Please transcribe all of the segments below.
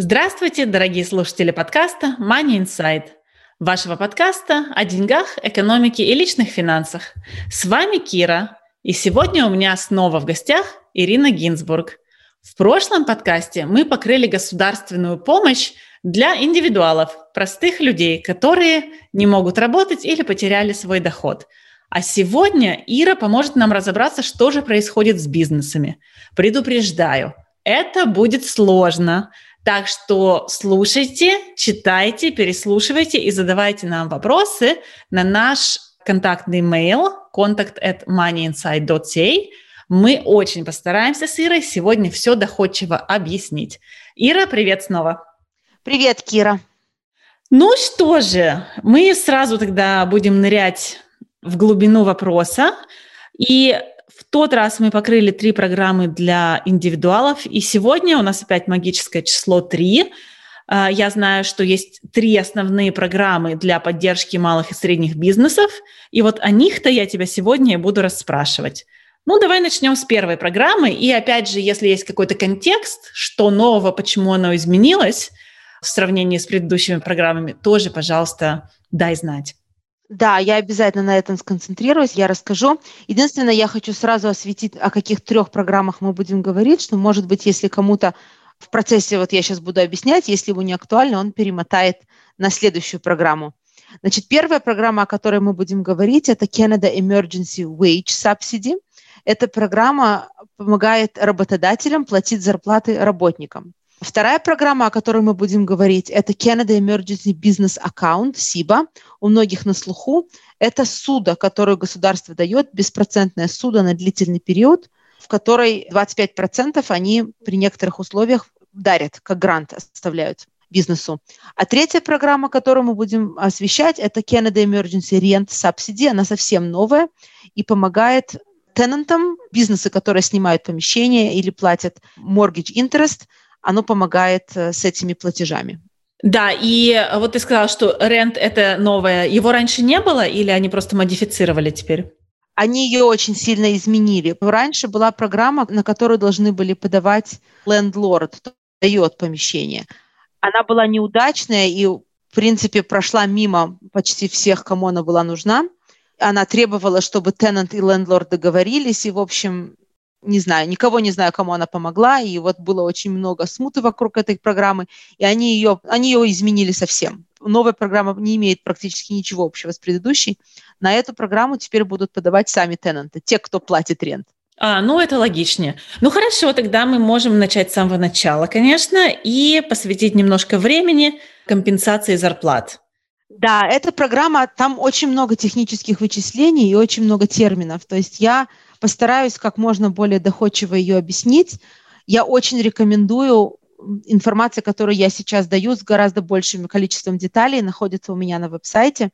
Здравствуйте, дорогие слушатели подкаста Money Insight, вашего подкаста о деньгах, экономике и личных финансах. С вами Кира, и сегодня у меня снова в гостях Ирина Гинзбург. В прошлом подкасте мы покрыли государственную помощь для индивидуалов, простых людей, которые не могут работать или потеряли свой доход. А сегодня Ира поможет нам разобраться, что же происходит с бизнесами. Предупреждаю, это будет сложно – так что слушайте, читайте, переслушивайте и задавайте нам вопросы на наш контактный mail contact at moneyinsight.ca. Мы очень постараемся с Ирой сегодня все доходчиво объяснить. Ира, привет снова. Привет, Кира. Ну что же, мы сразу тогда будем нырять в глубину вопроса. И в тот раз мы покрыли три программы для индивидуалов, и сегодня у нас опять магическое число три. А, я знаю, что есть три основные программы для поддержки малых и средних бизнесов, и вот о них-то я тебя сегодня буду расспрашивать. Ну, давай начнем с первой программы. И опять же, если есть какой-то контекст, что нового, почему оно изменилось в сравнении с предыдущими программами, тоже, пожалуйста, дай знать. Да, я обязательно на этом сконцентрируюсь, я расскажу. Единственное, я хочу сразу осветить, о каких трех программах мы будем говорить, что, может быть, если кому-то в процессе, вот я сейчас буду объяснять, если ему не актуально, он перемотает на следующую программу. Значит, первая программа, о которой мы будем говорить, это Canada Emergency Wage Subsidy. Эта программа помогает работодателям платить зарплаты работникам. Вторая программа, о которой мы будем говорить, это Canada Emergency Business Account, SIBA. У многих на слуху. Это суда, которую государство дает, беспроцентное суда на длительный период, в которой 25% они при некоторых условиях дарят, как грант оставляют бизнесу. А третья программа, которую мы будем освещать, это Canada Emergency Rent Subsidy. Она совсем новая и помогает тенантам, бизнесы, которые снимают помещение или платят mortgage interest – оно помогает э, с этими платежами. Да, и вот ты сказала, что рент это новое. Его раньше не было или они просто модифицировали теперь? Они ее очень сильно изменили. Раньше была программа, на которую должны были подавать лендлорд, кто дает помещение. Она была неудачная и, в принципе, прошла мимо почти всех, кому она была нужна. Она требовала, чтобы тенант и лендлорд договорились, и, в общем, не знаю, никого не знаю, кому она помогла, и вот было очень много смуты вокруг этой программы, и они ее, они ее изменили совсем. Новая программа не имеет практически ничего общего с предыдущей. На эту программу теперь будут подавать сами тенанты, те, кто платит рент. А, ну, это логичнее. Ну, хорошо, тогда мы можем начать с самого начала, конечно, и посвятить немножко времени компенсации зарплат. Да, эта программа, там очень много технических вычислений и очень много терминов. То есть я Постараюсь как можно более доходчиво ее объяснить. Я очень рекомендую информация, которую я сейчас даю с гораздо большим количеством деталей, находится у меня на веб-сайте.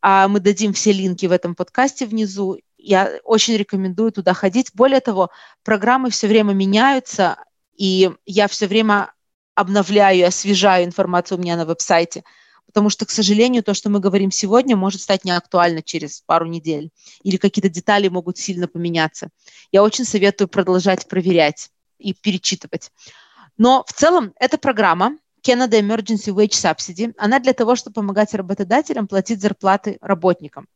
А мы дадим все линки в этом подкасте внизу. Я очень рекомендую туда ходить. Более того, программы все время меняются, и я все время обновляю освежаю информацию у меня на веб-сайте – потому что, к сожалению, то, что мы говорим сегодня, может стать неактуально через пару недель, или какие-то детали могут сильно поменяться. Я очень советую продолжать проверять и перечитывать. Но в целом эта программа Canada Emergency Wage Subsidy, она для того, чтобы помогать работодателям платить зарплаты работникам.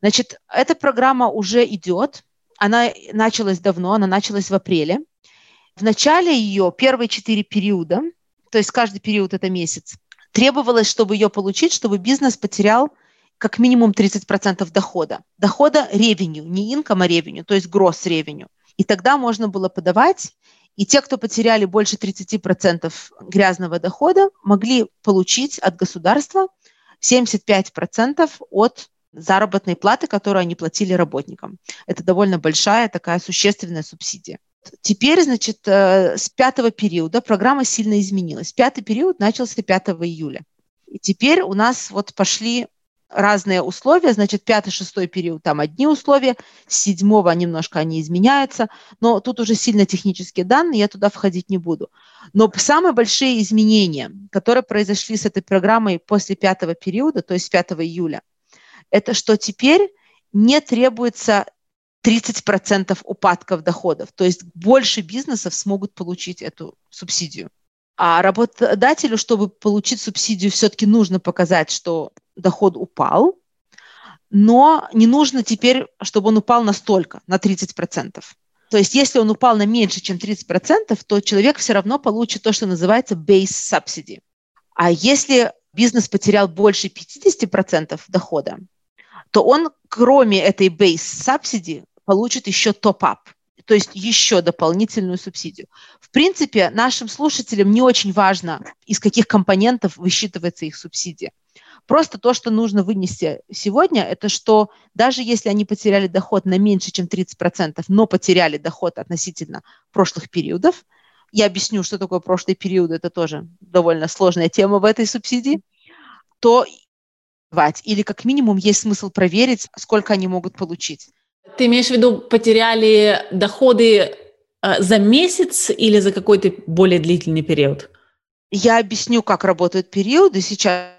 Значит, эта программа уже идет, она началась давно, она началась в апреле. В начале ее первые четыре периода, то есть каждый период это месяц, требовалось, чтобы ее получить, чтобы бизнес потерял как минимум 30% дохода. Дохода ревеню, не инкома ревеню, то есть гросс ревеню. И тогда можно было подавать, и те, кто потеряли больше 30% грязного дохода, могли получить от государства 75% от заработной платы, которую они платили работникам. Это довольно большая такая существенная субсидия. Теперь, значит, э, с пятого периода программа сильно изменилась. Пятый период начался 5 июля. И теперь у нас вот пошли разные условия, значит, пятый, шестой период там одни условия, с седьмого немножко они изменяются, но тут уже сильно технические данные, я туда входить не буду. Но самые большие изменения, которые произошли с этой программой после пятого периода, то есть 5 июля, это что теперь не требуется 30% упадков доходов. То есть больше бизнесов смогут получить эту субсидию. А работодателю, чтобы получить субсидию, все-таки нужно показать, что доход упал, но не нужно теперь, чтобы он упал настолько, на 30%. То есть если он упал на меньше, чем 30%, то человек все равно получит то, что называется base subsidy. А если бизнес потерял больше 50% дохода, то он, кроме этой base subsidy, получит еще топ-ап, то есть еще дополнительную субсидию. В принципе, нашим слушателям не очень важно, из каких компонентов высчитывается их субсидия. Просто то, что нужно вынести сегодня, это что даже если они потеряли доход на меньше, чем 30%, но потеряли доход относительно прошлых периодов, я объясню, что такое прошлый период, это тоже довольно сложная тема в этой субсидии, то или как минимум есть смысл проверить, сколько они могут получить. Ты имеешь в виду, потеряли доходы э, за месяц или за какой-то более длительный период? Я объясню, как работают периоды сейчас.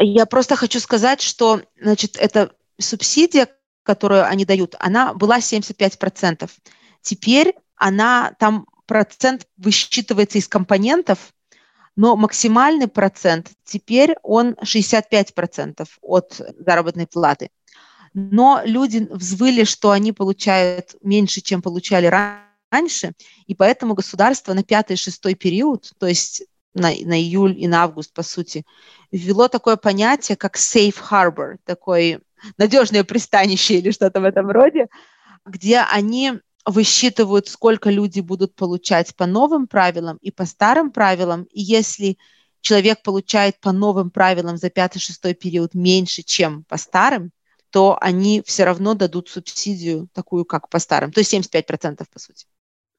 Я просто хочу сказать, что значит, эта субсидия, которую они дают, она была 75%. Теперь она там процент высчитывается из компонентов, но максимальный процент теперь он 65% от заработной платы но люди взвыли, что они получают меньше, чем получали раньше, и поэтому государство на пятый и шестой период, то есть на, на июль и на август, по сути, ввело такое понятие, как safe harbor, такое надежное пристанище или что-то в этом роде, где они высчитывают, сколько люди будут получать по новым правилам и по старым правилам. И если человек получает по новым правилам за пятый-шестой период меньше, чем по старым, то они все равно дадут субсидию такую, как по старым, то есть 75% по сути.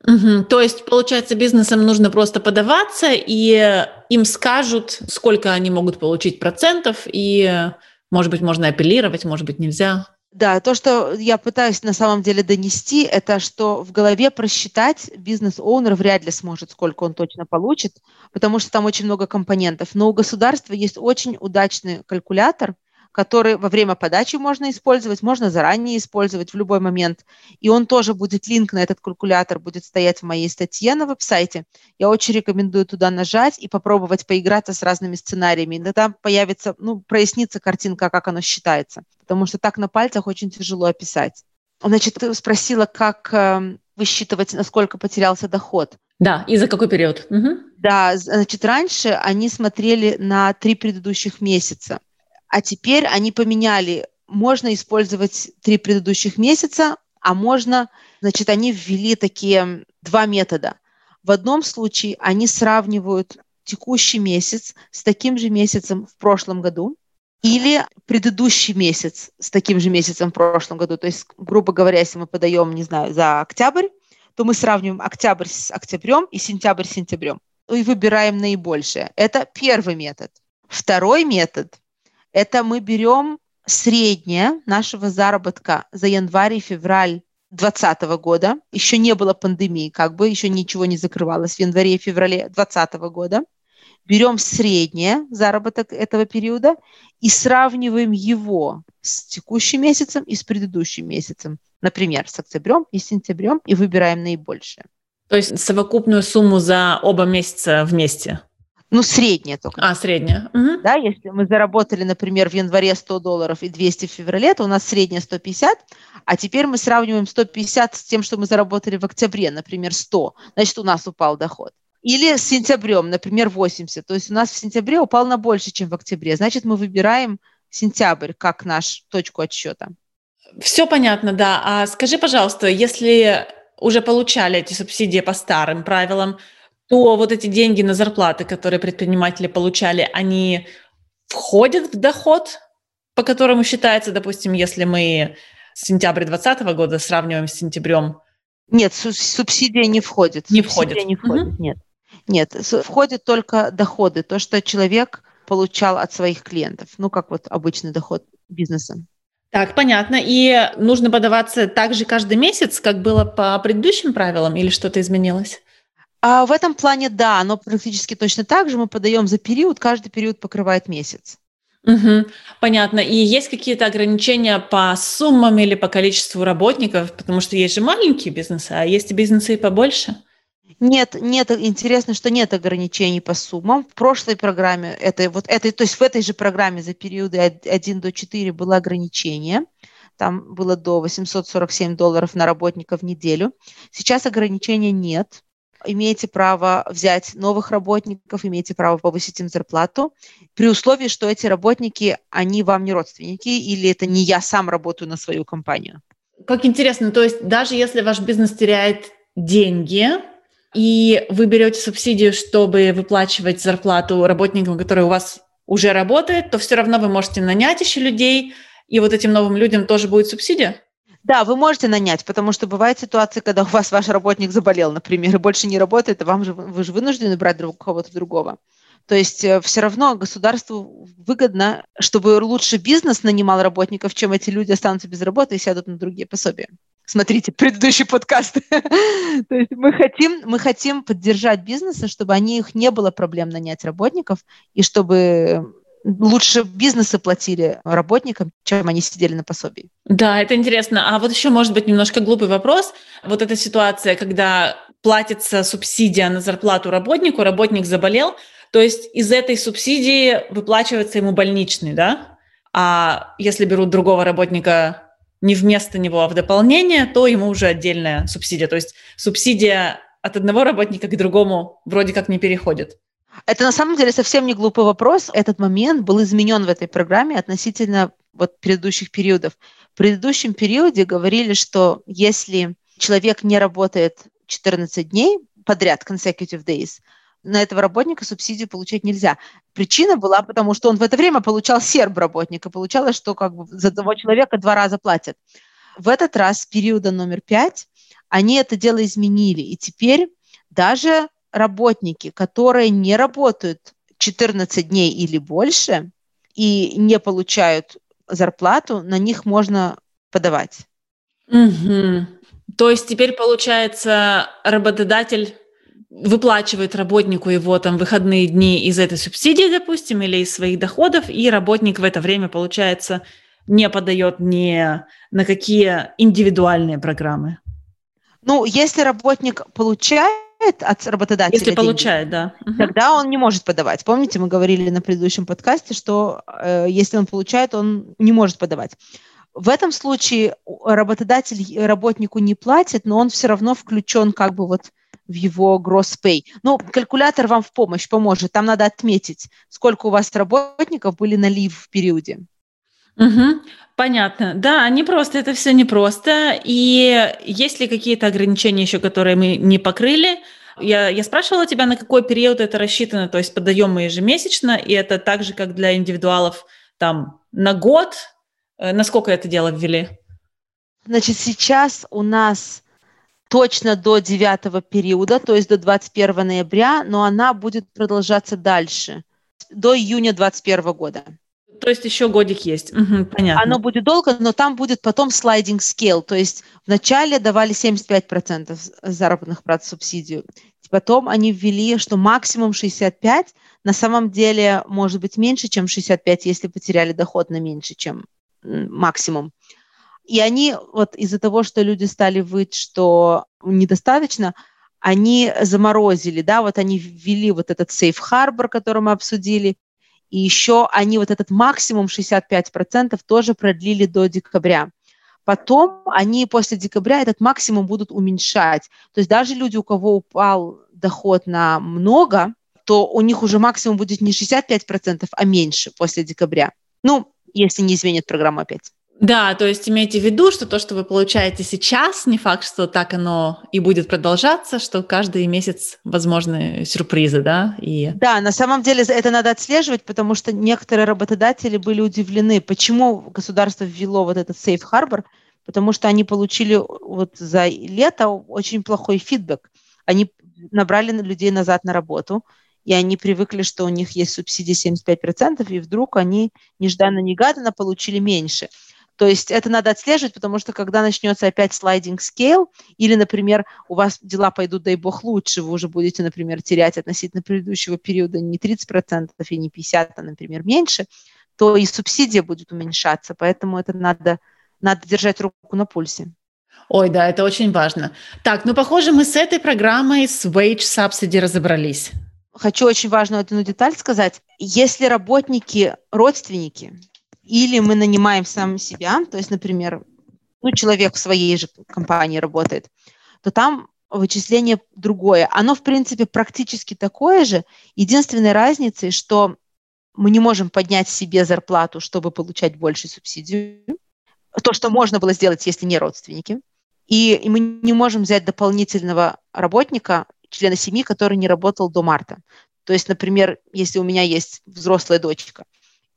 Угу. То есть, получается, бизнесам нужно просто подаваться, и им скажут, сколько они могут получить процентов, и, может быть, можно апеллировать, может быть, нельзя. Да, то, что я пытаюсь на самом деле донести, это что в голове просчитать бизнес-оунер вряд ли сможет, сколько он точно получит, потому что там очень много компонентов. Но у государства есть очень удачный калькулятор – который во время подачи можно использовать, можно заранее использовать в любой момент. И он тоже будет, линк на этот калькулятор будет стоять в моей статье на веб-сайте. Я очень рекомендую туда нажать и попробовать поиграться с разными сценариями. И там появится, ну, прояснится картинка, как оно считается. Потому что так на пальцах очень тяжело описать. Значит, ты спросила, как э, высчитывать, насколько потерялся доход. Да, и за какой период? Угу. Да, значит, раньше они смотрели на три предыдущих месяца. А теперь они поменяли, можно использовать три предыдущих месяца, а можно, значит, они ввели такие два метода. В одном случае они сравнивают текущий месяц с таким же месяцем в прошлом году, или предыдущий месяц с таким же месяцем в прошлом году. То есть, грубо говоря, если мы подаем, не знаю, за октябрь, то мы сравниваем октябрь с октябрем и сентябрь с сентябрем и выбираем наибольшее. Это первый метод. Второй метод это мы берем среднее нашего заработка за январь и февраль 2020 года. Еще не было пандемии, как бы еще ничего не закрывалось в январе и феврале 2020 года. Берем среднее заработок этого периода и сравниваем его с текущим месяцем и с предыдущим месяцем. Например, с октябрем и сентябрем и выбираем наибольшее. То есть совокупную сумму за оба месяца вместе? Ну, средняя только. А, средняя. Угу. Да, если мы заработали, например, в январе 100 долларов и 200 в феврале, то у нас средняя 150, а теперь мы сравниваем 150 с тем, что мы заработали в октябре, например, 100. Значит, у нас упал доход. Или с сентябрем, например, 80. То есть у нас в сентябре упал на больше, чем в октябре. Значит, мы выбираем сентябрь как наш точку отсчета. Все понятно, да. А скажи, пожалуйста, если уже получали эти субсидии по старым правилам, то вот эти деньги на зарплаты, которые предприниматели получали, они входят в доход, по которому считается, допустим, если мы сентябрь 2020 года сравниваем с сентябрем Нет, субсидия не входит. Не входит. не входит, угу. нет. Нет, входит только доходы, то, что человек получал от своих клиентов, ну, как вот обычный доход бизнеса. Так, понятно. И нужно подаваться так же каждый месяц, как было по предыдущим правилам, или что-то изменилось? А в этом плане, да, но практически точно так же мы подаем за период, каждый период покрывает месяц. Угу, понятно. И есть какие-то ограничения по суммам или по количеству работников, потому что есть же маленькие бизнесы, а есть и бизнесы и побольше. Нет, нет, интересно, что нет ограничений по суммам. В прошлой программе, это, вот этой, то есть в этой же программе за периоды 1 до 4 было ограничение. Там было до 847 долларов на работника в неделю. Сейчас ограничения нет. Имеете право взять новых работников, имеете право повысить им зарплату, при условии, что эти работники, они вам не родственники, или это не я сам работаю на свою компанию. Как интересно, то есть даже если ваш бизнес теряет деньги, и вы берете субсидию, чтобы выплачивать зарплату работникам, которые у вас уже работают, то все равно вы можете нанять еще людей, и вот этим новым людям тоже будет субсидия? Да, вы можете нанять, потому что бывают ситуации, когда у вас ваш работник заболел, например, и больше не работает, а вам же, вы же вынуждены брать друг, кого-то другого. То есть э, все равно государству выгодно, чтобы лучше бизнес нанимал работников, чем эти люди останутся без работы и сядут на другие пособия смотрите предыдущий подкаст. То есть мы хотим, мы хотим поддержать бизнесы, чтобы они их не было проблем нанять работников, и чтобы лучше бизнесы платили работникам, чем они сидели на пособии. Да, это интересно. А вот еще, может быть, немножко глупый вопрос. Вот эта ситуация, когда платится субсидия на зарплату работнику, работник заболел, то есть из этой субсидии выплачивается ему больничный, да? А если берут другого работника не вместо него, а в дополнение, то ему уже отдельная субсидия. То есть субсидия от одного работника к другому вроде как не переходит. Это на самом деле совсем не глупый вопрос. Этот момент был изменен в этой программе относительно вот предыдущих периодов. В предыдущем периоде говорили, что если человек не работает 14 дней подряд, consecutive days, на этого работника субсидию получать нельзя. Причина была, потому что он в это время получал серб работника. Получалось, что как бы за того человека два раза платят. В этот раз, периода номер пять, они это дело изменили. И теперь даже работники, которые не работают 14 дней или больше и не получают зарплату, на них можно подавать. Угу. То есть теперь, получается, работодатель выплачивает работнику его там выходные дни из этой субсидии, допустим, или из своих доходов, и работник в это время, получается, не подает ни на какие индивидуальные программы. Ну, если работник получает от работодателя Если деньги, получает, да. Тогда он не может подавать. Помните, мы говорили на предыдущем подкасте, что э, если он получает, он не может подавать. В этом случае работодатель работнику не платит, но он все равно включен как бы вот в его gross pay. Ну, калькулятор вам в помощь поможет. Там надо отметить, сколько у вас работников были на лив в периоде. Угу, понятно. Да, не просто, это все непросто. И есть ли какие-то ограничения еще, которые мы не покрыли? Я, я спрашивала тебя, на какой период это рассчитано, то есть подаем мы ежемесячно, и это так же, как для индивидуалов, там, на год. Э, насколько это дело ввели? Значит, сейчас у нас точно до 9 периода, то есть до 21 ноября, но она будет продолжаться дальше, до июня 2021 года. То есть еще годик есть. Угу, понятно. Оно будет долго, но там будет потом sliding scale. То есть вначале давали 75% заработных плат субсидию. Потом они ввели, что максимум 65, на самом деле может быть меньше, чем 65, если потеряли доход на меньше, чем максимум. И они вот из-за того, что люди стали выть, что недостаточно, они заморозили, да, вот они ввели вот этот harbor, который мы обсудили, и еще они вот этот максимум 65% тоже продлили до декабря. Потом они после декабря этот максимум будут уменьшать. То есть даже люди, у кого упал доход на много, то у них уже максимум будет не 65%, а меньше после декабря. Ну, если не изменят программу опять. Да, то есть имейте в виду, что то, что вы получаете сейчас, не факт, что так оно и будет продолжаться, что каждый месяц возможны сюрпризы, да? И... Да, на самом деле это надо отслеживать, потому что некоторые работодатели были удивлены, почему государство ввело вот этот safe harbor, потому что они получили вот за лето очень плохой фидбэк. Они набрали людей назад на работу, и они привыкли, что у них есть субсидии 75%, и вдруг они нежданно-негаданно получили меньше. То есть это надо отслеживать, потому что когда начнется опять слайдинг скейл, или, например, у вас дела пойдут, дай бог, лучше, вы уже будете, например, терять относительно предыдущего периода не 30% и не 50%, а, например, меньше, то и субсидия будет уменьшаться. Поэтому это надо, надо держать руку на пульсе. Ой, да, это очень важно. Так, ну, похоже, мы с этой программой с Wage Subsidy разобрались. Хочу очень важную одну деталь сказать. Если работники родственники, или мы нанимаем сам себя, то есть, например, ну, человек в своей же компании работает, то там вычисление другое. Оно, в принципе, практически такое же. Единственной разницей, что мы не можем поднять себе зарплату, чтобы получать больше субсидию. То, что можно было сделать, если не родственники. И, мы не можем взять дополнительного работника, члена семьи, который не работал до марта. То есть, например, если у меня есть взрослая дочка,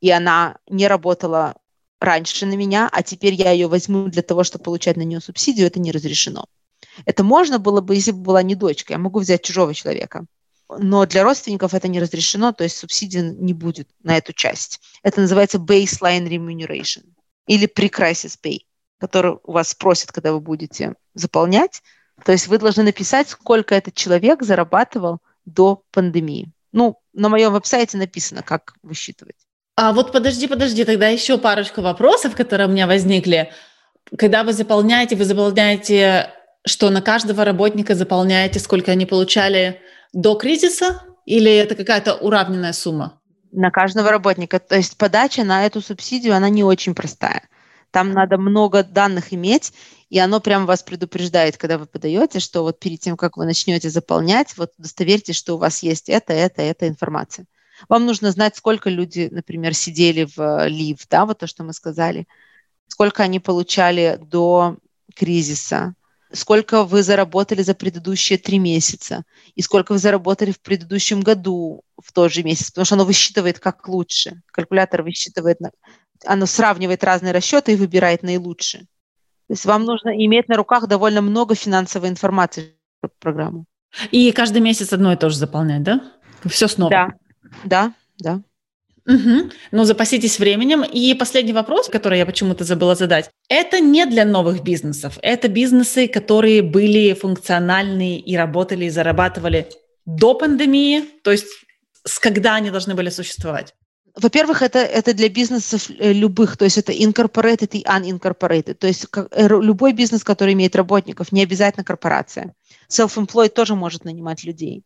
и она не работала раньше на меня, а теперь я ее возьму для того, чтобы получать на нее субсидию, это не разрешено. Это можно было бы, если бы была не дочка. Я могу взять чужого человека. Но для родственников это не разрешено, то есть субсидии не будет на эту часть. Это называется baseline remuneration или pre-crisis pay, который у вас спросят, когда вы будете заполнять. То есть вы должны написать, сколько этот человек зарабатывал до пандемии. Ну, на моем веб-сайте написано, как высчитывать. А вот подожди, подожди, тогда еще парочку вопросов, которые у меня возникли. Когда вы заполняете, вы заполняете, что на каждого работника заполняете, сколько они получали до кризиса, или это какая-то уравненная сумма? На каждого работника. То есть подача на эту субсидию, она не очень простая. Там надо много данных иметь, и оно прямо вас предупреждает, когда вы подаете, что вот перед тем, как вы начнете заполнять, вот удостоверьтесь, что у вас есть это, это, эта информация. Вам нужно знать, сколько люди, например, сидели в лив, да, вот то, что мы сказали, сколько они получали до кризиса, сколько вы заработали за предыдущие три месяца и сколько вы заработали в предыдущем году в тот же месяц, потому что оно высчитывает как лучше. Калькулятор высчитывает, оно сравнивает разные расчеты и выбирает наилучшее. То есть вам нужно иметь на руках довольно много финансовой информации про программу. И каждый месяц одно и то же заполнять, да? Все снова. Да, да, да. Угу. Ну, запаситесь временем. И последний вопрос, который я почему-то забыла задать. Это не для новых бизнесов. Это бизнесы, которые были функциональны и работали, и зарабатывали до пандемии. То есть с когда они должны были существовать? Во-первых, это, это для бизнесов э, любых, то есть это incorporated и unincorporated, то есть как, э, любой бизнес, который имеет работников, не обязательно корпорация. Self-employed тоже может нанимать людей.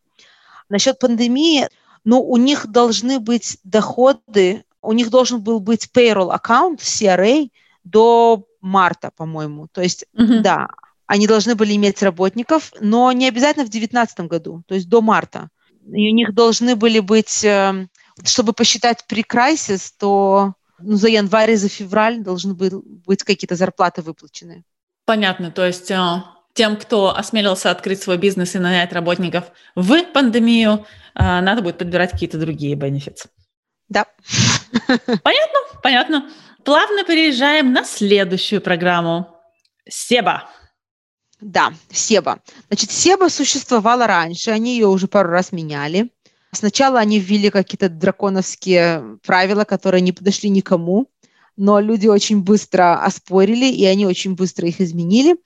Насчет пандемии, но у них должны быть доходы, у них должен был быть payroll аккаунт CRA до марта, по-моему. То есть, mm-hmm. да, они должны были иметь работников, но не обязательно в 2019 году, то есть до марта. И у них должны были быть, эм, чтобы посчитать pre-crisis, то ну, за январь и за февраль должны быть какие-то зарплаты выплачены. Понятно, то есть э, тем, кто осмелился открыть свой бизнес и нанять работников в пандемию, а, надо будет подбирать какие-то другие бенефиты. Да. Понятно, понятно. Плавно переезжаем на следующую программу. Себа. Да, Себа. Значит, Себа существовала раньше, они ее уже пару раз меняли. Сначала они ввели какие-то драконовские правила, которые не подошли никому, но люди очень быстро оспорили, и они очень быстро их изменили.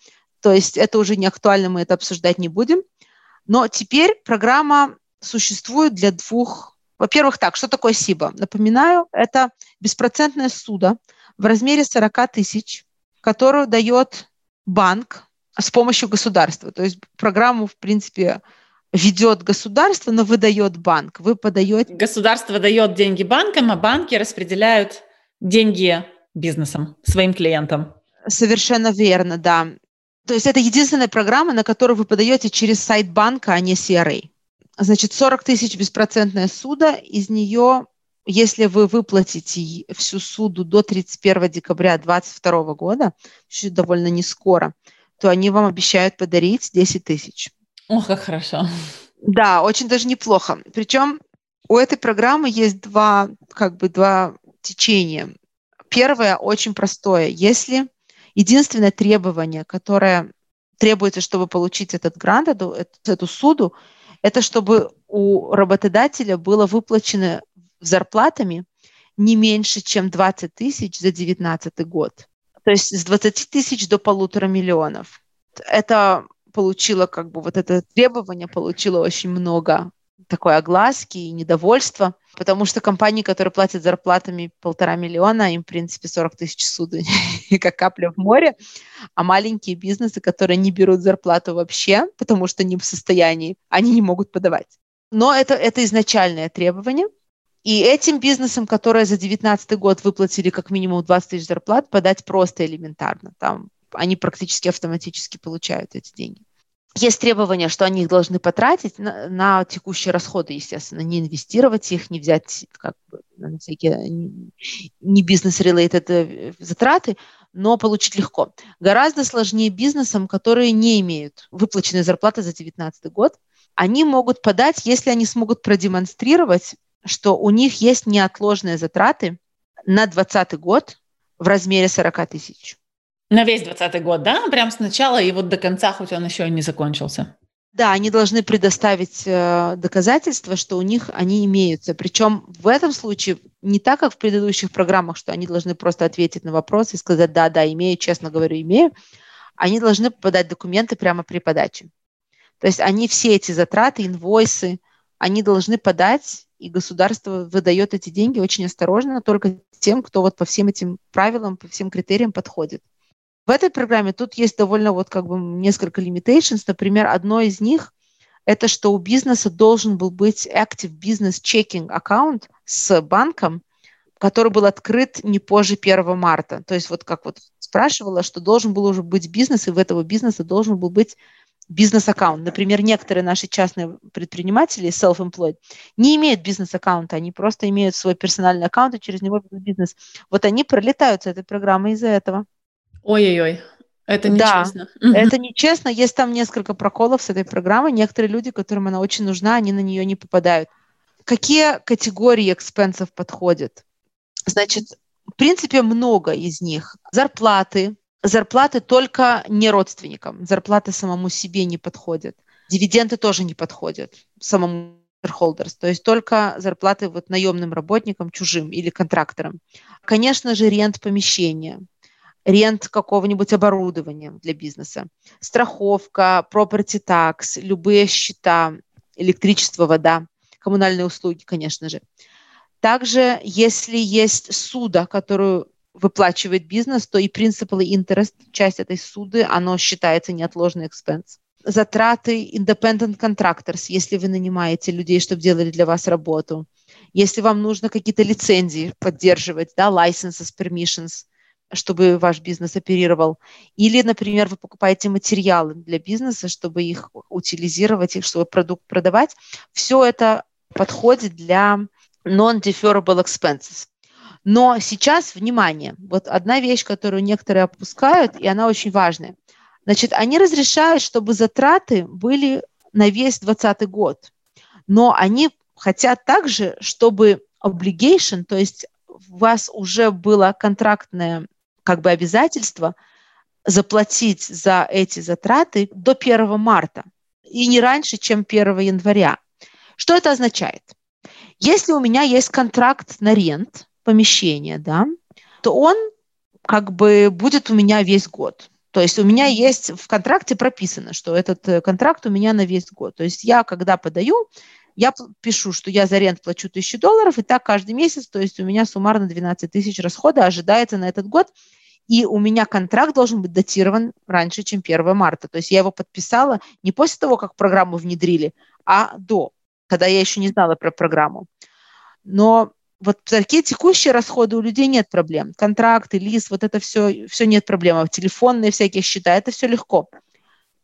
То есть это уже не актуально, мы это обсуждать не будем. Но теперь программа существует для двух... Во-первых, так, что такое СИБА? Напоминаю, это беспроцентное суда в размере 40 тысяч, которую дает банк с помощью государства. То есть программу, в принципе, ведет государство, но выдает банк. Вы подаете... Государство дает деньги банкам, а банки распределяют деньги бизнесам, своим клиентам. Совершенно верно, да. То есть это единственная программа, на которую вы подаете через сайт банка, а не CRA. Значит, 40 тысяч беспроцентная суда, из нее, если вы выплатите всю суду до 31 декабря 2022 года, еще довольно не скоро, то они вам обещают подарить 10 тысяч. Ох, как хорошо. Да, очень даже неплохо. Причем у этой программы есть два, как бы два течения. Первое очень простое. Если Единственное требование, которое требуется, чтобы получить этот грант, эту, эту суду, это чтобы у работодателя было выплачено зарплатами не меньше, чем 20 тысяч за 2019 год. То есть с 20 тысяч до полутора миллионов. Это получило как бы вот это требование получило очень много такой огласки и недовольства, потому что компании, которые платят зарплатами полтора миллиона, им, в принципе, 40 тысяч суды как капля в море, а маленькие бизнесы, которые не берут зарплату вообще, потому что не в состоянии, они не могут подавать. Но это, это изначальное требование. И этим бизнесам, которые за 2019 год выплатили как минимум 20 тысяч зарплат, подать просто элементарно. Там они практически автоматически получают эти деньги. Есть требования, что они их должны потратить на, на текущие расходы, естественно, не инвестировать их, не взять как бы, на всякие не бизнес-релейтед э, затраты, но получить легко. Гораздо сложнее бизнесам, которые не имеют выплаченной зарплаты за 2019 год. Они могут подать, если они смогут продемонстрировать, что у них есть неотложные затраты на 2020 год в размере 40 тысяч. На весь 20 год, да? Прям сначала и вот до конца, хоть он еще и не закончился. Да, они должны предоставить э, доказательства, что у них они имеются. Причем в этом случае не так, как в предыдущих программах, что они должны просто ответить на вопрос и сказать, да, да, имею, честно говорю, имею. Они должны подать документы прямо при подаче. То есть они все эти затраты, инвойсы, они должны подать, и государство выдает эти деньги очень осторожно только тем, кто вот по всем этим правилам, по всем критериям подходит. В этой программе тут есть довольно вот как бы несколько limitations. Например, одно из них – это что у бизнеса должен был быть active business checking аккаунт с банком, который был открыт не позже 1 марта. То есть вот как вот спрашивала, что должен был уже быть бизнес, и в этого бизнеса должен был быть бизнес-аккаунт. Например, некоторые наши частные предприниматели, self-employed, не имеют бизнес-аккаунта, они просто имеют свой персональный аккаунт, и через него бизнес. Вот они пролетают с этой программой из-за этого. Ой-ой-ой. Это нечестно. Да, это нечестно. Есть там несколько проколов с этой программой. Некоторые люди, которым она очень нужна, они на нее не попадают. Какие категории экспенсов подходят? Значит, в принципе, много из них. Зарплаты. Зарплаты только не родственникам. Зарплаты самому себе не подходят. Дивиденды тоже не подходят самому shareholders, то есть только зарплаты вот наемным работникам, чужим или контракторам. Конечно же, рент помещения – рент какого-нибудь оборудования для бизнеса, страховка, property tax, любые счета, электричество, вода, коммунальные услуги, конечно же. Также, если есть суда, которую выплачивает бизнес, то и principal и interest, часть этой суды, оно считается неотложный expense. Затраты independent contractors, если вы нанимаете людей, чтобы делали для вас работу. Если вам нужно какие-то лицензии поддерживать, да, licenses, permissions – чтобы ваш бизнес оперировал. Или, например, вы покупаете материалы для бизнеса, чтобы их утилизировать, их, чтобы продукт продавать. Все это подходит для non-deferrable expenses. Но сейчас, внимание, вот одна вещь, которую некоторые опускают, и она очень важная. Значит, они разрешают, чтобы затраты были на весь 2020 год, но они хотят также, чтобы obligation, то есть у вас уже было контрактное как бы обязательство заплатить за эти затраты до 1 марта и не раньше, чем 1 января. Что это означает? Если у меня есть контракт на рент помещения, да, то он как бы будет у меня весь год. То есть у меня есть в контракте прописано, что этот э, контракт у меня на весь год. То есть я, когда подаю, я пишу, что я за рент плачу тысячу долларов, и так каждый месяц, то есть у меня суммарно 12 тысяч расхода ожидается на этот год, и у меня контракт должен быть датирован раньше, чем 1 марта. То есть я его подписала не после того, как программу внедрили, а до, когда я еще не знала про программу. Но вот такие текущие расходы у людей нет проблем. Контракты, лист, вот это все, все нет проблем. Телефонные всякие счета, это все легко.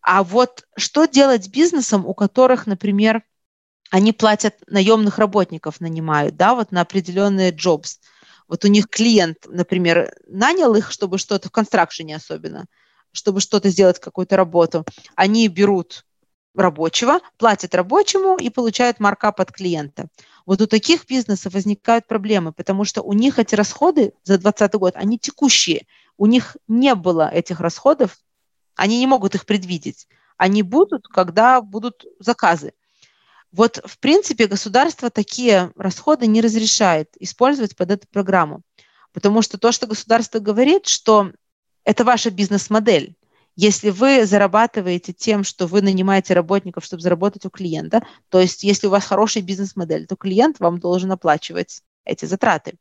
А вот что делать с бизнесом, у которых, например, они платят наемных работников, нанимают, да, вот на определенные jobs – вот у них клиент, например, нанял их, чтобы что-то в констракшене особенно, чтобы что-то сделать, какую-то работу. Они берут рабочего, платят рабочему и получают маркап от клиента. Вот у таких бизнесов возникают проблемы, потому что у них эти расходы за 2020 год, они текущие. у них не было этих расходов, они не могут их предвидеть. Они будут, когда будут заказы. Вот, в принципе, государство такие расходы не разрешает использовать под эту программу. Потому что то, что государство говорит, что это ваша бизнес-модель. Если вы зарабатываете тем, что вы нанимаете работников, чтобы заработать у клиента, то есть если у вас хорошая бизнес-модель, то клиент вам должен оплачивать эти затраты.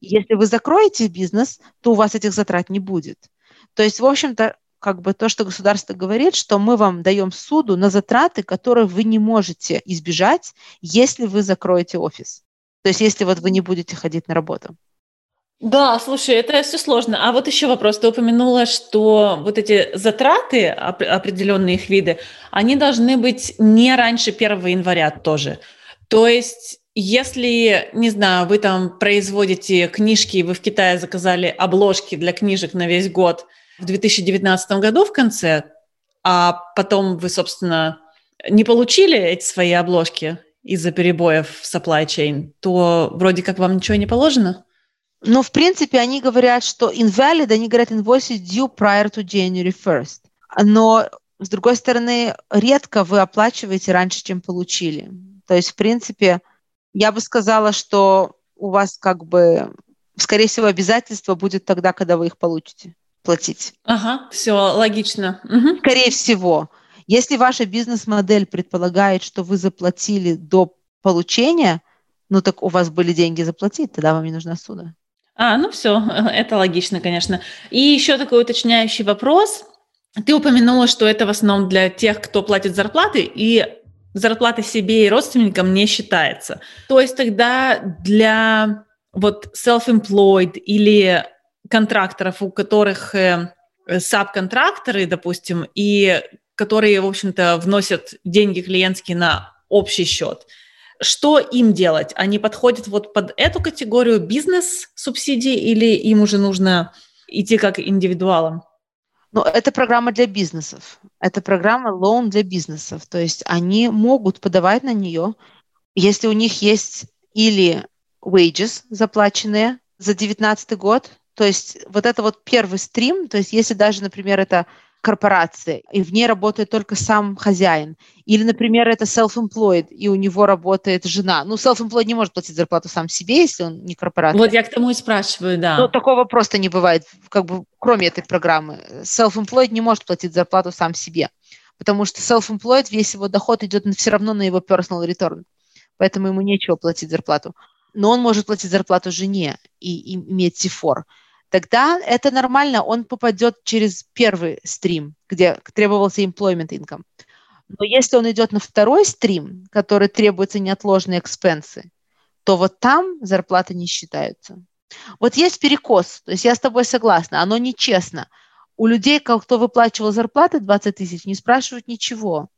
Если вы закроете бизнес, то у вас этих затрат не будет. То есть, в общем-то, как бы то, что государство говорит, что мы вам даем суду на затраты, которые вы не можете избежать, если вы закроете офис. То есть если вот вы не будете ходить на работу. Да, слушай, это все сложно. А вот еще вопрос. Ты упомянула, что вот эти затраты, определенные их виды, они должны быть не раньше 1 января тоже. То есть если, не знаю, вы там производите книжки, вы в Китае заказали обложки для книжек на весь год в 2019 году в конце, а потом вы, собственно, не получили эти свои обложки из-за перебоев в supply chain, то вроде как вам ничего не положено? Ну, в принципе, они говорят, что invalid, они говорят invoice due prior to January 1st. Но, с другой стороны, редко вы оплачиваете раньше, чем получили. То есть, в принципе, я бы сказала, что у вас как бы, скорее всего, обязательство будет тогда, когда вы их получите платить. Ага, все логично. Угу. Скорее всего. Если ваша бизнес-модель предполагает, что вы заплатили до получения, ну так у вас были деньги заплатить, тогда вам не нужна суда. А, ну все, это логично, конечно. И еще такой уточняющий вопрос. Ты упомянула, что это в основном для тех, кто платит зарплаты, и зарплаты себе и родственникам не считается. То есть тогда для вот self-employed или контракторов, у которых э, сабконтракторы, допустим, и которые, в общем-то, вносят деньги клиентские на общий счет. Что им делать? Они подходят вот под эту категорию бизнес-субсидий или им уже нужно идти как индивидуалам? Ну, это программа для бизнесов. Это программа loan для бизнесов. То есть они могут подавать на нее, если у них есть или wages заплаченные за 2019 год, то есть вот это вот первый стрим, то есть если даже, например, это корпорация, и в ней работает только сам хозяин. Или, например, это self-employed, и у него работает жена. Ну, self-employed не может платить зарплату сам себе, если он не корпорация. Вот я к тому и спрашиваю, да. Но такого просто не бывает, как бы кроме этой программы. Self-employed не может платить зарплату сам себе, потому что self-employed, весь его доход идет все равно на его personal return, поэтому ему нечего платить зарплату. Но он может платить зарплату жене и, и иметь сифор тогда это нормально, он попадет через первый стрим, где требовался employment income. Но если он идет на второй стрим, который требуется неотложные экспенсы, то вот там зарплаты не считаются. Вот есть перекос, то есть я с тобой согласна, оно нечестно. У людей, кто выплачивал зарплаты 20 тысяч, не спрашивают ничего.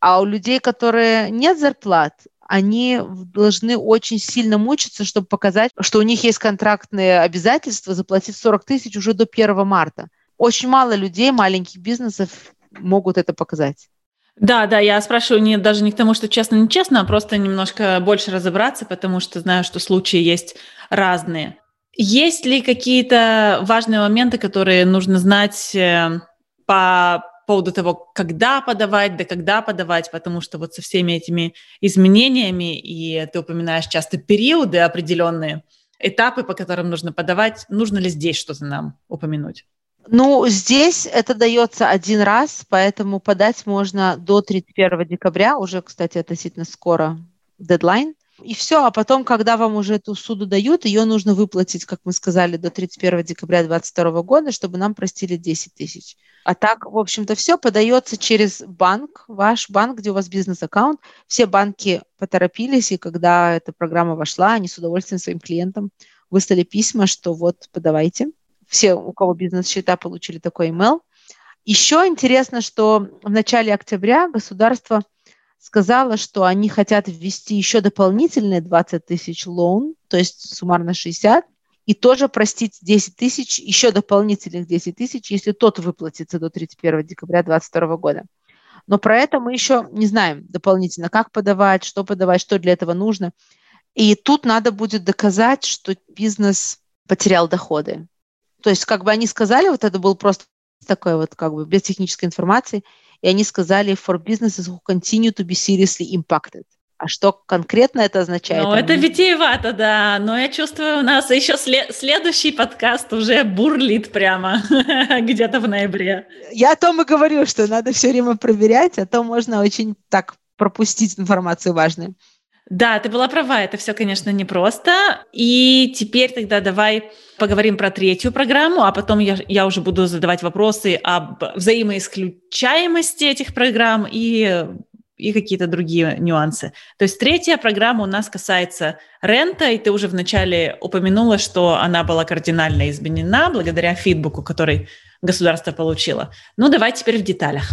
А у людей, которые нет зарплат, они должны очень сильно мучиться, чтобы показать, что у них есть контрактные обязательства заплатить 40 тысяч уже до 1 марта. Очень мало людей, маленьких бизнесов могут это показать. Да, да, я спрашиваю не, даже не к тому, что честно-нечестно, а просто немножко больше разобраться, потому что знаю, что случаи есть разные. Есть ли какие-то важные моменты, которые нужно знать э, по поводу того, когда подавать, да когда подавать, потому что вот со всеми этими изменениями, и ты упоминаешь часто периоды определенные, этапы, по которым нужно подавать, нужно ли здесь что-то нам упомянуть? Ну, здесь это дается один раз, поэтому подать можно до 31 декабря, уже, кстати, относительно скоро дедлайн. И все, а потом, когда вам уже эту суду дают, ее нужно выплатить, как мы сказали, до 31 декабря 2022 года, чтобы нам простили 10 тысяч. А так, в общем-то, все подается через банк, ваш банк, где у вас бизнес-аккаунт. Все банки поторопились, и когда эта программа вошла, они с удовольствием своим клиентам выслали письма, что вот подавайте. Все, у кого бизнес-счета, получили такой email. Еще интересно, что в начале октября государство сказала, что они хотят ввести еще дополнительные 20 тысяч лоун, то есть суммарно 60, и тоже простить 10 тысяч, еще дополнительных 10 тысяч, если тот выплатится до 31 декабря 2022 года. Но про это мы еще не знаем дополнительно, как подавать, что подавать, что для этого нужно. И тут надо будет доказать, что бизнес потерял доходы. То есть как бы они сказали, вот это был просто такой вот как бы без технической информации, и они сказали for businesses who continue to be seriously impacted. А что конкретно это означает? Ну, это витиевато, да. Но я чувствую, у нас еще след- следующий подкаст уже бурлит прямо где-то в ноябре. Я о том и говорю, что надо все время проверять, а то можно очень так пропустить информацию важную. Да, ты была права, это все, конечно, непросто. И теперь тогда давай поговорим про третью программу, а потом я, я уже буду задавать вопросы об взаимоисключаемости этих программ и и какие-то другие нюансы. То есть третья программа у нас касается рента, и ты уже вначале упомянула, что она была кардинально изменена благодаря фидбуку, который государство получило. Ну, давай теперь в деталях.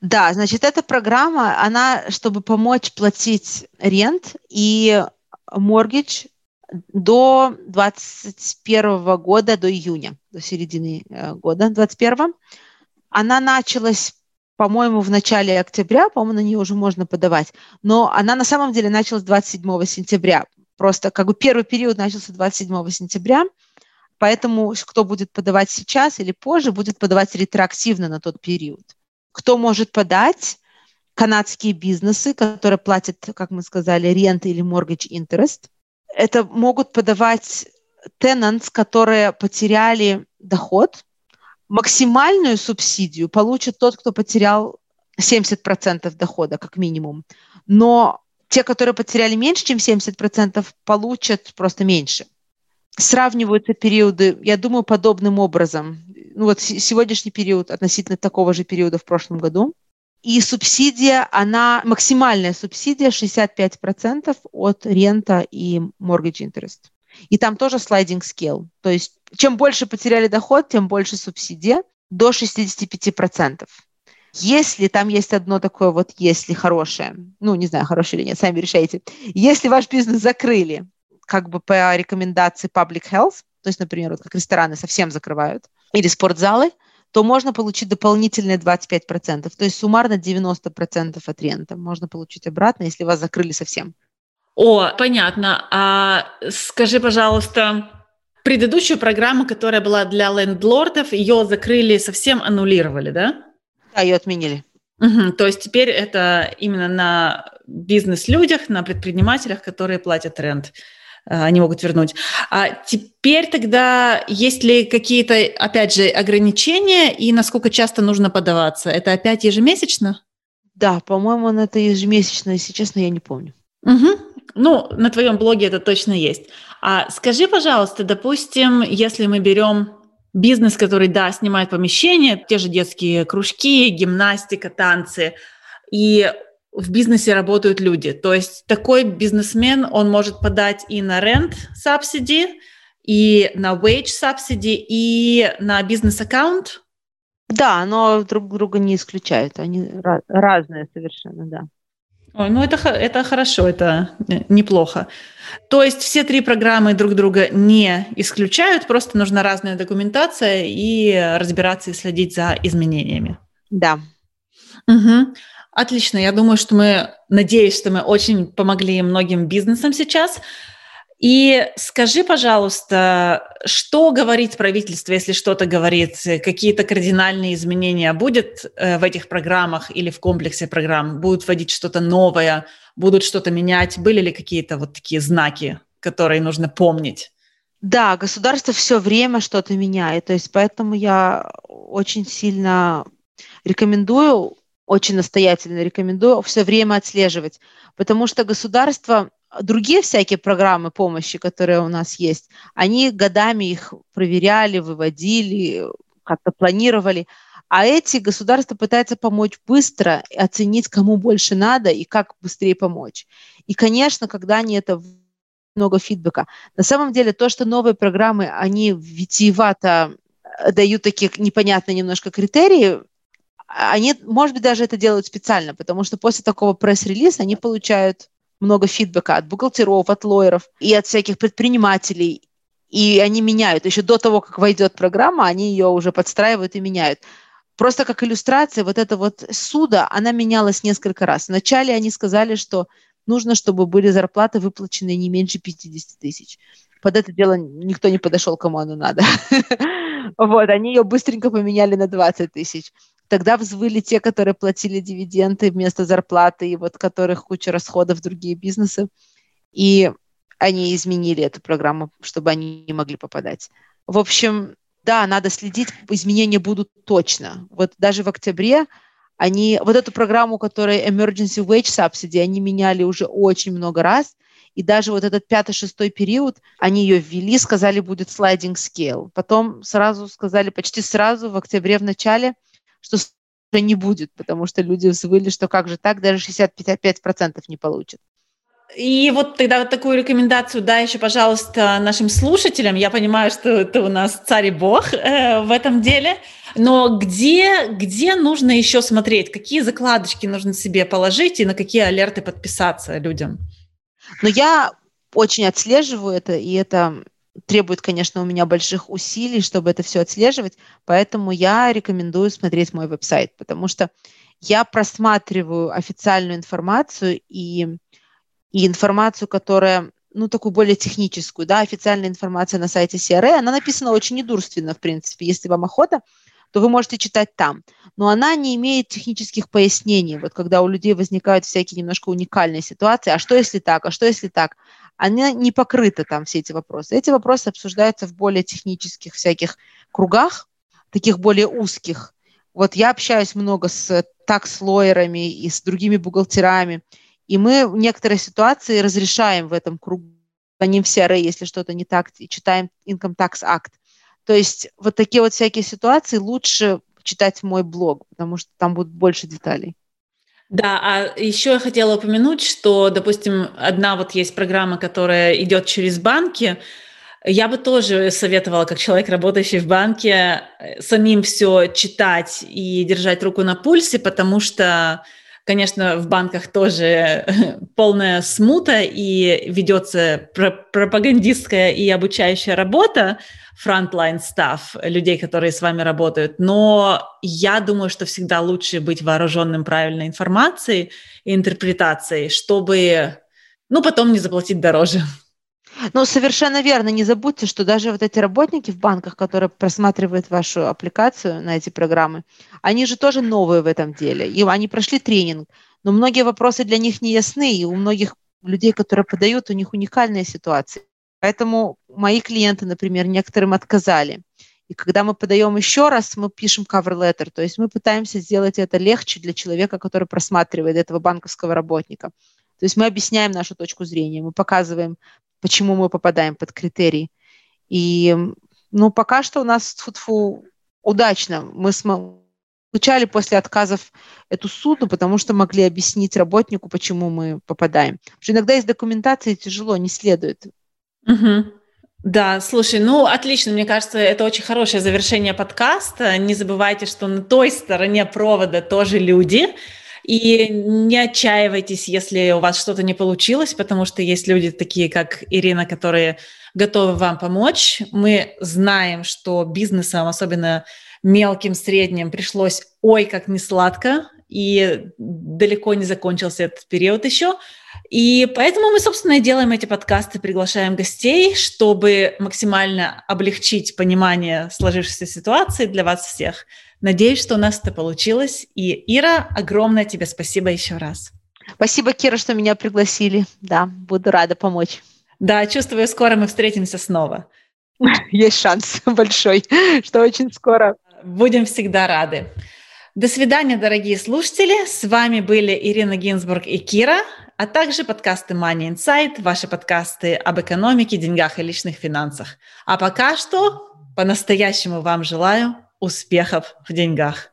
Да, значит, эта программа, она, чтобы помочь платить рент и моргидж до 2021 года, до июня, до середины э, года 2021. Она началась по-моему, в начале октября, по-моему, на нее уже можно подавать, но она на самом деле началась 27 сентября. Просто как бы первый период начался 27 сентября, поэтому кто будет подавать сейчас или позже, будет подавать ретроактивно на тот период. Кто может подать? Канадские бизнесы, которые платят, как мы сказали, рент или mortgage interest. Это могут подавать tenants, которые потеряли доход – максимальную субсидию получит тот, кто потерял 70% дохода, как минимум. Но те, которые потеряли меньше, чем 70%, получат просто меньше. Сравниваются периоды, я думаю, подобным образом. Ну вот сегодняшний период относительно такого же периода в прошлом году. И субсидия, она, максимальная субсидия 65% от рента и mortgage interest. И там тоже sliding scale. То есть чем больше потеряли доход, тем больше субсидия до 65%. Если там есть одно такое вот если хорошее, ну, не знаю, хорошее или нет, сами решайте. Если ваш бизнес закрыли, как бы по рекомендации Public Health, то есть, например, вот как рестораны совсем закрывают, или спортзалы, то можно получить дополнительные 25%. То есть суммарно 90% от рента можно получить обратно, если вас закрыли совсем. О, понятно. А скажи, пожалуйста, предыдущую программу, которая была для лендлордов, ее закрыли, совсем аннулировали, да? Да, ее отменили. Угу, то есть теперь это именно на бизнес-людях, на предпринимателях, которые платят рент они могут вернуть. А теперь тогда есть ли какие-то, опять же, ограничения и насколько часто нужно подаваться? Это опять ежемесячно? Да, по-моему, это ежемесячно, если честно, я не помню. Угу. Ну, на твоем блоге это точно есть. А скажи, пожалуйста, допустим, если мы берем бизнес, который, да, снимает помещение, те же детские кружки, гимнастика, танцы, и в бизнесе работают люди. То есть такой бизнесмен, он может подать и на rent subsidy, и на wage subsidy, и на бизнес-аккаунт? Да, но друг друга не исключают. Они разные совершенно, да. Ой, ну это, это хорошо, это неплохо. То есть все три программы друг друга не исключают, просто нужна разная документация и разбираться и следить за изменениями. Да. Угу. Отлично. Я думаю, что мы, надеюсь, что мы очень помогли многим бизнесам сейчас. И скажи, пожалуйста, что говорит правительство, если что-то говорит, какие-то кардинальные изменения будет э, в этих программах или в комплексе программ? Будут вводить что-то новое, будут что-то менять? Были ли какие-то вот такие знаки, которые нужно помнить? Да, государство все время что-то меняет, то есть поэтому я очень сильно рекомендую, очень настоятельно рекомендую все время отслеживать, потому что государство другие всякие программы помощи, которые у нас есть, они годами их проверяли, выводили, как-то планировали. А эти государства пытаются помочь быстро, оценить, кому больше надо и как быстрее помочь. И, конечно, когда они это много фидбэка. На самом деле то, что новые программы, они витиевато дают такие непонятные немножко критерии, они, может быть, даже это делают специально, потому что после такого пресс-релиза они получают много фидбэка от бухгалтеров, от лоеров и от всяких предпринимателей. И они меняют. Еще до того, как войдет программа, они ее уже подстраивают и меняют. Просто как иллюстрация, вот эта вот суда, она менялась несколько раз. Вначале они сказали, что нужно, чтобы были зарплаты выплачены не меньше 50 тысяч. Под это дело никто не подошел, кому оно надо. Вот, они ее быстренько поменяли на 20 тысяч. Тогда взвыли те, которые платили дивиденды вместо зарплаты, и вот которых куча расходов другие бизнесы. И они изменили эту программу, чтобы они не могли попадать. В общем, да, надо следить, изменения будут точно. Вот даже в октябре они, вот эту программу, которая Emergency Wage Subsidy, они меняли уже очень много раз, и даже вот этот пятый-шестой период, они ее ввели, сказали, будет sliding scale. Потом сразу сказали, почти сразу в октябре в начале, что уже не будет, потому что люди взвыли, что как же так, даже 65% не получат. И вот тогда вот такую рекомендацию дай еще, пожалуйста, нашим слушателям. Я понимаю, что это у нас царь и бог э, в этом деле. Но где, где нужно еще смотреть? Какие закладочки нужно себе положить и на какие алерты подписаться людям? Но я очень отслеживаю это, и это требует, конечно, у меня больших усилий, чтобы это все отслеживать, поэтому я рекомендую смотреть мой веб-сайт, потому что я просматриваю официальную информацию и и информацию, которая ну, такую более техническую, да, официальная информация на сайте CRA, она написана очень недурственно, в принципе. Если вам охота, то вы можете читать там. Но она не имеет технических пояснений. Вот когда у людей возникают всякие немножко уникальные ситуации, а что если так, а что если так, они не покрыты там все эти вопросы. Эти вопросы обсуждаются в более технических всяких кругах, таких более узких. Вот я общаюсь много с такс-лоерами и с другими бухгалтерами, и мы некоторые ситуации разрешаем в этом кругу, звоним в CRA, если что-то не так, и читаем Income Tax Act. То есть вот такие вот всякие ситуации лучше читать мой блог, потому что там будут больше деталей. Да, а еще я хотела упомянуть, что, допустим, одна вот есть программа, которая идет через банки. Я бы тоже советовала, как человек, работающий в банке, самим все читать и держать руку на пульсе, потому что Конечно, в банках тоже полная смута и ведется пропагандистская и обучающая работа, frontline staff, людей, которые с вами работают. Но я думаю, что всегда лучше быть вооруженным правильной информацией и интерпретацией, чтобы, ну, потом не заплатить дороже. Ну, совершенно верно. Не забудьте, что даже вот эти работники в банках, которые просматривают вашу аппликацию на эти программы, они же тоже новые в этом деле. И они прошли тренинг. Но многие вопросы для них не ясны, и у многих людей, которые подают, у них уникальные ситуации. Поэтому мои клиенты, например, некоторым отказали. И когда мы подаем еще раз, мы пишем cover letter, то есть мы пытаемся сделать это легче для человека, который просматривает этого банковского работника. То есть мы объясняем нашу точку зрения, мы показываем почему мы попадаем под критерии. И, ну, пока что у нас фу удачно. Мы получали после отказов эту суду, потому что могли объяснить работнику, почему мы попадаем. Потому что иногда из документации тяжело, не следует. Угу. Да, слушай, ну отлично, мне кажется, это очень хорошее завершение подкаста. Не забывайте, что на той стороне провода тоже люди, и не отчаивайтесь, если у вас что-то не получилось, потому что есть люди такие, как Ирина, которые готовы вам помочь. Мы знаем, что бизнесам, особенно мелким, средним, пришлось ой как не сладко, и далеко не закончился этот период еще. И поэтому мы, собственно, и делаем эти подкасты, приглашаем гостей, чтобы максимально облегчить понимание сложившейся ситуации для вас всех – Надеюсь, что у нас это получилось. И, Ира, огромное тебе спасибо еще раз. Спасибо, Кира, что меня пригласили. Да, буду рада помочь. Да, чувствую, скоро мы встретимся снова. Есть шанс большой, что очень скоро. Будем всегда рады. До свидания, дорогие слушатели. С вами были Ирина Гинзбург и Кира, а также подкасты Money Insight, ваши подкасты об экономике, деньгах и личных финансах. А пока что по-настоящему вам желаю успехов в деньгах.